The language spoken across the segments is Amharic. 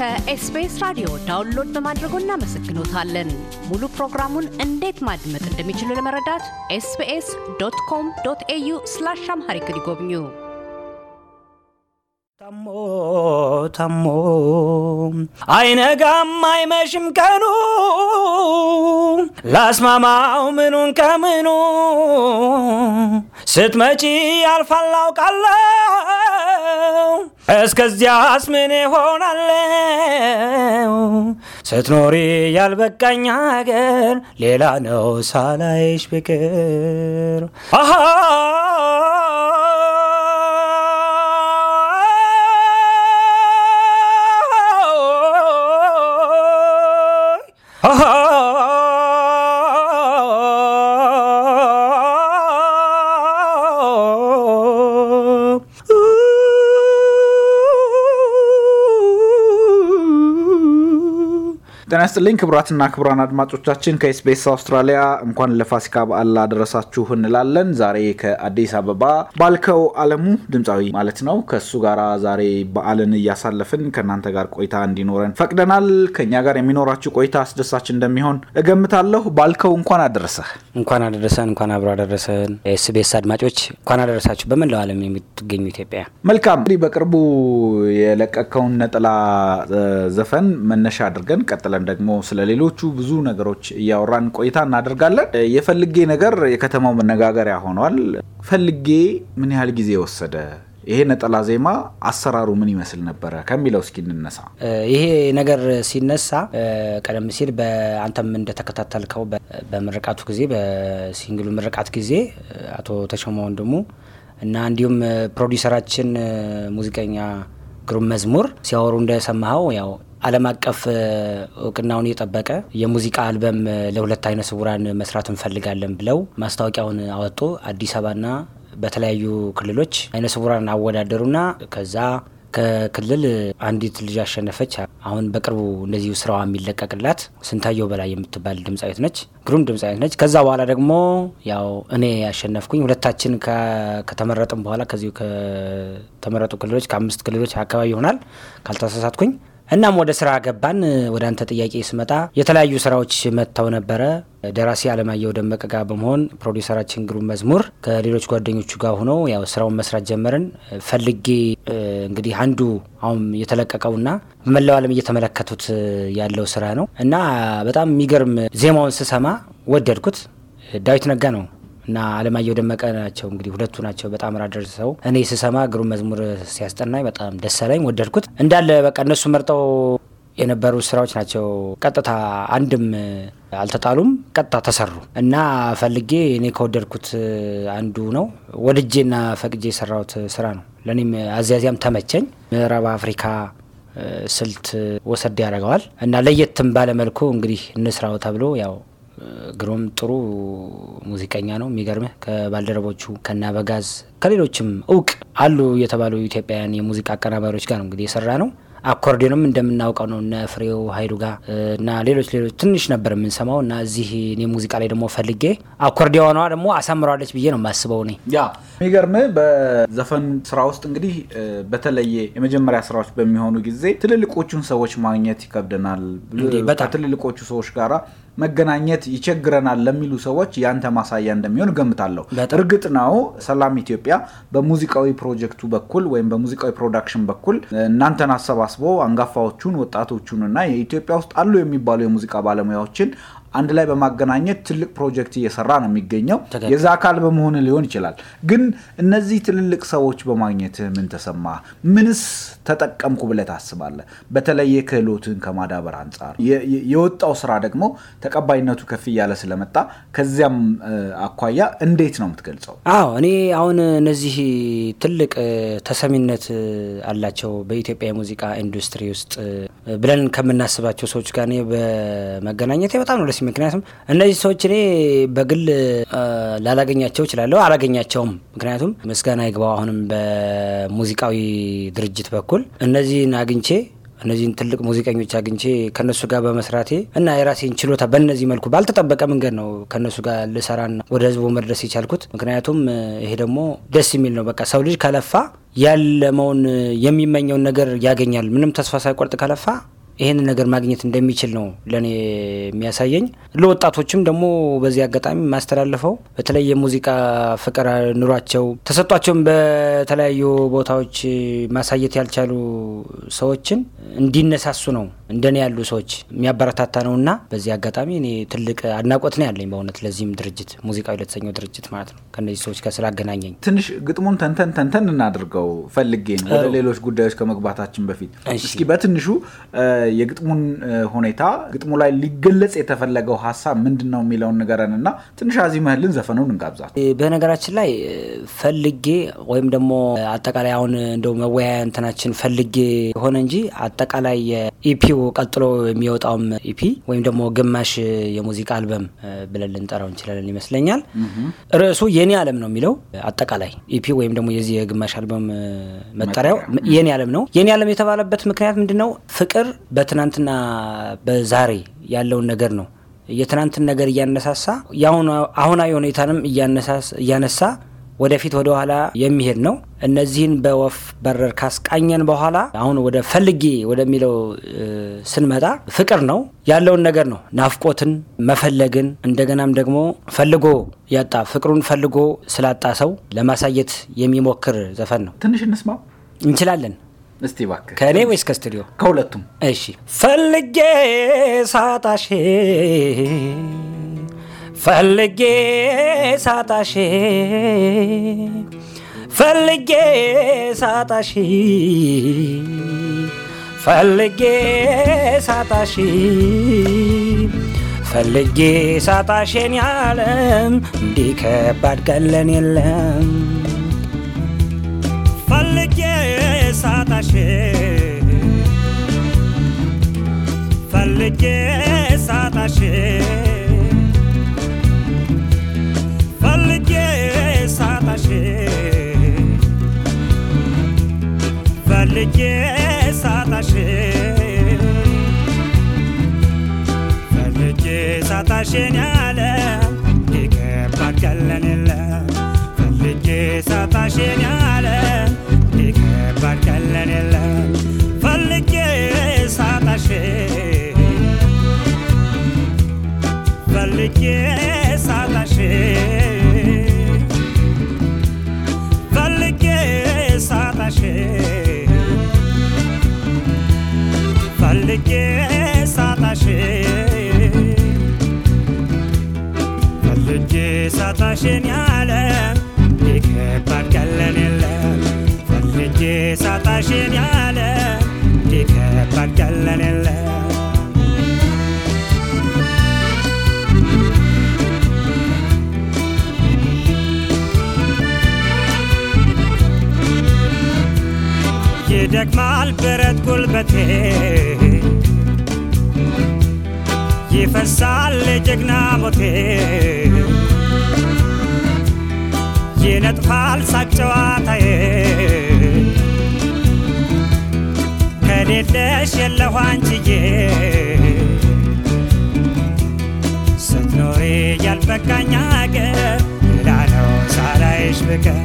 ከኤስቢኤስ ራዲዮ download በማድረጎ እናመሰግኖታለን። ሙሉ ፕሮግራሙን እንዴት ማድመጥ እንደሚችሉ ለመረዳት ኤስቢኤስ dot com dot au slash Amharic ይጎብኙ። ታሞ ታሞ አይነጋም አይመሽም ቀኑ ላስማማው ምኑን ከምኑ ስትመጪ ያልፋል አውቃለሁ እስከዚያስ ምን ሆናለው ስትኖሪ ያልበቃኝ ሀገር ሌላ ነው ሳላይሽ ፍቅር ይስጥልኝ ክቡራትና ክቡራን አድማጮቻችን ከኤስቢኤስ አውስትራሊያ እንኳን ለፋሲካ በዓል አደረሳችሁ እንላለን። ዛሬ ከአዲስ አበባ ባልከው አለሙ ድምፃዊ ማለት ነው ከእሱ ጋር ዛሬ በዓልን እያሳለፍን ከእናንተ ጋር ቆይታ እንዲኖረን ፈቅደናል። ከእኛ ጋር የሚኖራችሁ ቆይታ አስደሳች እንደሚሆን እገምታለሁ። ባልከው እንኳን አደረሰህ። እንኳን አደረሰን፣ እንኳን አብሮ አደረሰን። ኤስቢኤስ አድማጮች እንኳን አደረሳችሁ፣ በመላው ዓለም የምትገኙ ኢትዮጵያ። መልካም እንግዲህ በቅርቡ የለቀቀውን ነጠላ ዘፈን መነሻ አድርገን ቀጥለን ደግሞ ስለ ሌሎቹ ብዙ ነገሮች እያወራን ቆይታ እናደርጋለን። የፈልጌ ነገር የከተማው መነጋገሪያ ሆኗል። ፈልጌ ምን ያህል ጊዜ ወሰደ? ይሄ ነጠላ ዜማ አሰራሩ ምን ይመስል ነበረ ከሚለው እስኪ እንነሳ። ይሄ ነገር ሲነሳ ቀደም ሲል በአንተም እንደተከታተልከው በምርቃቱ ጊዜ በሲንግሉ ምርቃት ጊዜ አቶ ተሾመ ወንድሙ እና እንዲሁም ፕሮዲውሰራችን ሙዚቀኛ ግሩም መዝሙር ሲያወሩ እንደሰማኸው ያው ዓለም አቀፍ እውቅናውን የጠበቀ የሙዚቃ አልበም ለሁለት አይነ ስውራን መስራት እንፈልጋለን ብለው ማስታወቂያውን አወጡ። አዲስ አበባና በተለያዩ ክልሎች አይነ ስውራን አወዳደሩና ከዛ ከክልል አንዲት ልጅ አሸነፈች። አሁን በቅርቡ እንደዚሁ ስራዋ የሚለቀቅላት ስንታየው በላይ የምትባል ድምፃዊት ነች። ግሩም ድምፃዊት ነች። ከዛ በኋላ ደግሞ ያው እኔ ያሸነፍኩኝ። ሁለታችን ከተመረጥም በኋላ ከዚሁ ከተመረጡ ክልሎች ከአምስት ክልሎች አካባቢ ይሆናል ካልተሳሳትኩኝ። እናም ወደ ስራ ገባን። ወደ አንተ ጥያቄ ስመጣ የተለያዩ ስራዎች መጥተው ነበረ። ደራሲ አለማየሁ ደመቀ ጋር በመሆን ፕሮዲውሰራችን ግሩም መዝሙር ከሌሎች ጓደኞቹ ጋር ሆኖ ያው ስራውን መስራት ጀመርን። ፈልጌ እንግዲህ አንዱ አሁን የተለቀቀውና በመላው ዓለም እየተመለከቱት ያለው ስራ ነው እና በጣም የሚገርም ዜማውን ስሰማ ወደድኩት። ዳዊት ነጋ ነው እና አለማየሁ ደመቀ ናቸው እንግዲህ ሁለቱ ናቸው በጣም ራደርሰው እኔ ስሰማ ግሩም መዝሙር ሲያስጠናኝ በጣም ደስ አለኝ፣ ወደድኩት። እንዳለ በቃ እነሱ መርጠው የነበሩ ስራዎች ናቸው። ቀጥታ አንድም አልተጣሉም፣ ቀጥታ ተሰሩ እና ፈልጌ እኔ ከወደድኩት አንዱ ነው። ወድጄና ፈቅጄ የሰራሁት ስራ ነው። ለእኔም አዚያዚያም ተመቸኝ። ምዕራብ አፍሪካ ስልት ወሰድ ያደርገዋል እና ለየትም ባለመልኩ እንግዲህ እንስራው ተብሎ ያው ግሩም ጥሩ ሙዚቀኛ ነው። የሚገርምህ ከባልደረቦቹ ከናበጋዝ ከሌሎችም እውቅ አሉ የተባሉ ኢትዮጵያውያን የሙዚቃ አቀናባሪዎች ጋር ነው እንግዲህ የሰራ ነው። አኮርዲዮንም እንደምናውቀው ነው እነ ፍሬው ሀይሉ ጋር እና ሌሎች ሌሎች ትንሽ ነበር የምንሰማው እና እዚህ እኔ ሙዚቃ ላይ ደግሞ ፈልጌ አኮርዲዮኗ ደግሞ አሳምረዋለች ብዬ ነው የማስበው። እኔ ያ የሚገርምህ በዘፈን ስራ ውስጥ እንግዲህ በተለየ የመጀመሪያ ስራዎች በሚሆኑ ጊዜ ትልልቆቹን ሰዎች ማግኘት ይከብደናል። ከትልልቆቹ ሰዎች ጋራ መገናኘት ይቸግረናል ለሚሉ ሰዎች ያንተ ማሳያ እንደሚሆን እገምታለሁ። እርግጥ ነው ሰላም ኢትዮጵያ በሙዚቃዊ ፕሮጀክቱ በኩል ወይም በሙዚቃዊ ፕሮዳክሽን በኩል እናንተን አሰባስቦ አንጋፋዎቹን ወጣቶቹን እና የኢትዮጵያ ውስጥ አሉ የሚባሉ የሙዚቃ ባለሙያዎችን አንድ ላይ በማገናኘት ትልቅ ፕሮጀክት እየሰራ ነው የሚገኘው። የዛ አካል በመሆን ሊሆን ይችላል። ግን እነዚህ ትልልቅ ሰዎች በማግኘት ምን ተሰማ? ምንስ ተጠቀምኩ ብለህ ታስባለህ? በተለየ ክህሎትን ከማዳበር አንጻር የወጣው ስራ ደግሞ ተቀባይነቱ ከፍ እያለ ስለመጣ ከዚያም አኳያ እንዴት ነው የምትገልጸው? አዎ እኔ አሁን እነዚህ ትልቅ ተሰሚነት አላቸው በኢትዮጵያ የሙዚቃ ኢንዱስትሪ ውስጥ ብለን ከምናስባቸው ሰዎች ጋር እኔ በመገናኘት በጣም ነው ደስ ምክንያቱም እነዚህ ሰዎች እኔ በግል ላላገኛቸው እችላለሁ፣ አላገኛቸውም። ምክንያቱም ምስጋና ይግባው አሁንም በሙዚቃዊ ድርጅት በኩል እነዚህን አግኝቼ እነዚህን ትልቅ ሙዚቀኞች አግኝቼ ከነሱ ጋር በመስራቴ እና የራሴን ችሎታ በእነዚህ መልኩ ባልተጠበቀ መንገድ ነው ከነሱ ጋር ልሰራና ወደ ህዝቡ መድረስ የቻልኩት። ምክንያቱም ይሄ ደግሞ ደስ የሚል ነው። በቃ ሰው ልጅ ከለፋ ያለመውን የሚመኘውን ነገር ያገኛል። ምንም ተስፋ ሳይቆርጥ ከለፋ ይህንን ነገር ማግኘት እንደሚችል ነው ለእኔ የሚያሳየኝ። ለወጣቶችም ደግሞ በዚህ አጋጣሚ የማስተላልፈው በተለይ የሙዚቃ ፍቅር ኑሯቸው ተሰጧቸውም በተለያዩ ቦታዎች ማሳየት ያልቻሉ ሰዎችን እንዲነሳሱ ነው እንደኔ ያሉ ሰዎች የሚያበረታታ ነው እና በዚህ አጋጣሚ እኔ ትልቅ አድናቆት ነው ያለኝ በእውነት ለዚህም ድርጅት ሙዚቃዊ ለተሰኘው ድርጅት ማለት ነው ከእነዚህ ሰዎች ጋር ስላገናኘኝ። ትንሽ ግጥሙን ተንተን ተንተን እናድርገው ፈልጌ ወደ ሌሎች ጉዳዮች ከመግባታችን በፊት እስኪ በትንሹ የግጥሙን ሁኔታ ግጥሙ ላይ ሊገለጽ የተፈለገው ሀሳብ ምንድን ነው የሚለውን ንገረን እና ትንሽ አዚመህልን ዘፈኑን እንጋብዛት። በነገራችን ላይ ፈልጌ ወይም ደግሞ አጠቃላይ አሁን እንደው መወያያ እንትናችን ፈልጌ ሆነ እንጂ አጠቃላይ የኢፒው ቀጥሎ የሚወጣውም ኢፒ ወይም ደግሞ ግማሽ የሙዚቃ አልበም ብለን ልንጠራው እንችላለን ይመስለኛል። ርዕሱ የኔ ዓለም ነው የሚለው አጠቃላይ ኢፒ ወይም ደግሞ የዚህ የግማሽ አልበም መጠሪያው የኔ ዓለም ነው። የኔ ዓለም የተባለበት ምክንያት ምንድን ነው? ፍቅር በትናንትና በዛሬ ያለውን ነገር ነው። የትናንትን ነገር እያነሳሳ አሁናዊ ሁኔታንም እያነሳ ወደፊት ወደ ኋላ የሚሄድ ነው። እነዚህን በወፍ በረር ካስቃኘን በኋላ አሁን ወደ ፈልጌ ወደሚለው ስንመጣ ፍቅር ነው ያለውን ነገር ነው። ናፍቆትን፣ መፈለግን እንደገናም ደግሞ ፈልጎ ያጣ ፍቅሩን ፈልጎ ስላጣ ሰው ለማሳየት የሚሞክር ዘፈን ነው። ትንሽ እንስማው እንችላለን። እስቲ እባክህ ከእኔ ወይስ ከስቱዲዮ? ከሁለቱም። እሺ። ፈልጌ ሳጣሽ ፈልጌ ሳጣሽ ፈልጌ ሳጣሽ ፈልጌ ሳጣሽ ፈልጌ ሳጣሽን ያለም እንዲህ ከባድ ቀለን የለም ፈልጌ ሳጣሽ ፈልጌ ሳጣሽ ፈልጌ ሳጣሽ ፈልጌ ሳጣሽ ፈልጌ ሳጣሽን ያለ ሊከባድ ቀለን የለም። ፈልጌ ሳጣሽን ያለ ሊከባድ ቀለን የለም ፈልጌ ሳጣሽ ፈልጌ ሳጣሽ ፈልጌ ሳጣሽ ፈልጌ ሳጣሽ ፈልጌ ሳጣሽን ያለ ሊከባድ ቀለን የለም ሳጣሽን ያለ ሊከባድ ቀለን የለም ይደክማል ብረት ጉልበቴ። ይፈሳል ጀግና ሞቴ። ይነጥፋል ሳቅ ከሌለሽ የለሁ አንቺዬ። ስትኖሪ ያልበቃኝ አገር ሌላ ነው ሳላይሽ ብቀር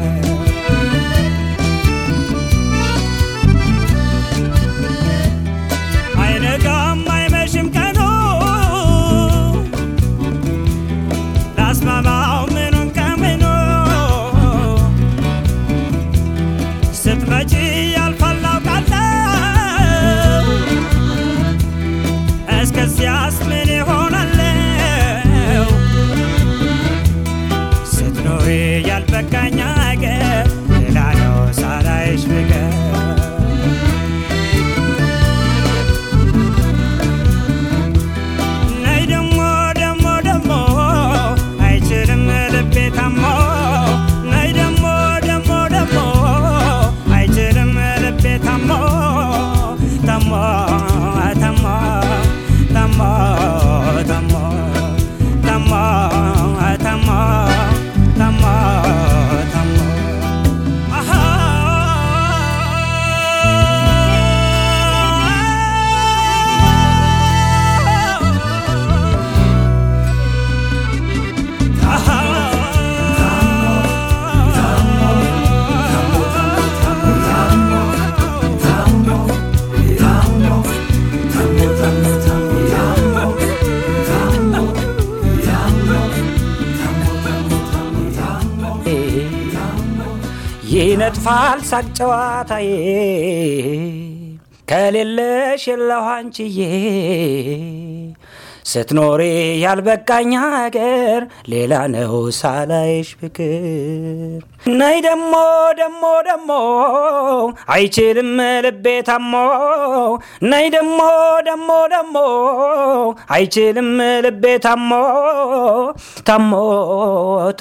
በቃኛ አገር ሌላ ይነጥፋል ሳቅ ጨዋታዬ። ከሌለሽ የለሁ አንቺዬ ስትኖሪ ያልበቃኝ ሀገር ሌላ ነው ሳላይሽ ፍቅር። ነይ ደሞ ደሞ ደሞ አይችልም ልቤ ታሞ። ነይ ደሞ ደሞ ደሞ አይችልም ልቤ ታሞ። ታሞ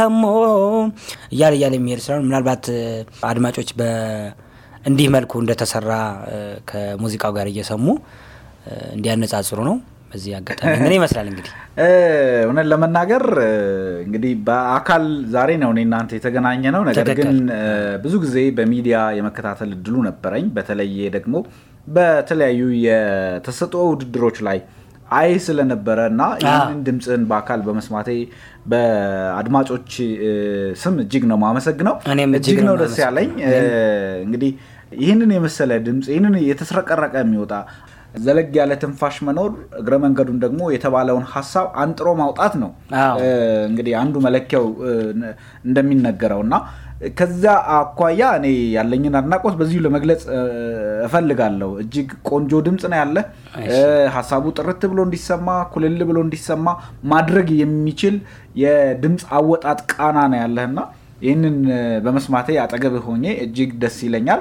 ታሞ እያለ እያለ የሚሄድ ስራ ምናልባት አድማጮች እንዲህ መልኩ እንደተሰራ ከሙዚቃው ጋር እየሰሙ እንዲያነጻጽሩ ነው። በዚህ አጋጣሚ ምን ይመስላል እንግዲህ እውነት ለመናገር እንግዲህ በአካል ዛሬ ነው እኔ እናንተ የተገናኘ ነው። ነገር ግን ብዙ ጊዜ በሚዲያ የመከታተል እድሉ ነበረኝ። በተለየ ደግሞ በተለያዩ የተሰጥኦ ውድድሮች ላይ አይ ስለነበረ እና ይህንን ድምፅን በአካል በመስማቴ በአድማጮች ስም እጅግ ነው ማመሰግነው። እጅግ ነው ደስ ያለኝ። እንግዲህ ይህንን የመሰለ ድምፅ ይህንን የተስረቀረቀ የሚወጣ ዘለግ ያለ ትንፋሽ መኖር እግረ መንገዱን ደግሞ የተባለውን ሀሳብ አንጥሮ ማውጣት ነው እንግዲህ አንዱ መለኪያው እንደሚነገረው እና ከዛ አኳያ እኔ ያለኝን አድናቆት በዚሁ ለመግለጽ እፈልጋለሁ። እጅግ ቆንጆ ድምፅ ነው ያለ። ሀሳቡ ጥርት ብሎ እንዲሰማ፣ ኩልል ብሎ እንዲሰማ ማድረግ የሚችል የድምፅ አወጣጥ ቃና ነው ያለህና ይህንን በመስማቴ አጠገብህ ሆኜ እጅግ ደስ ይለኛል።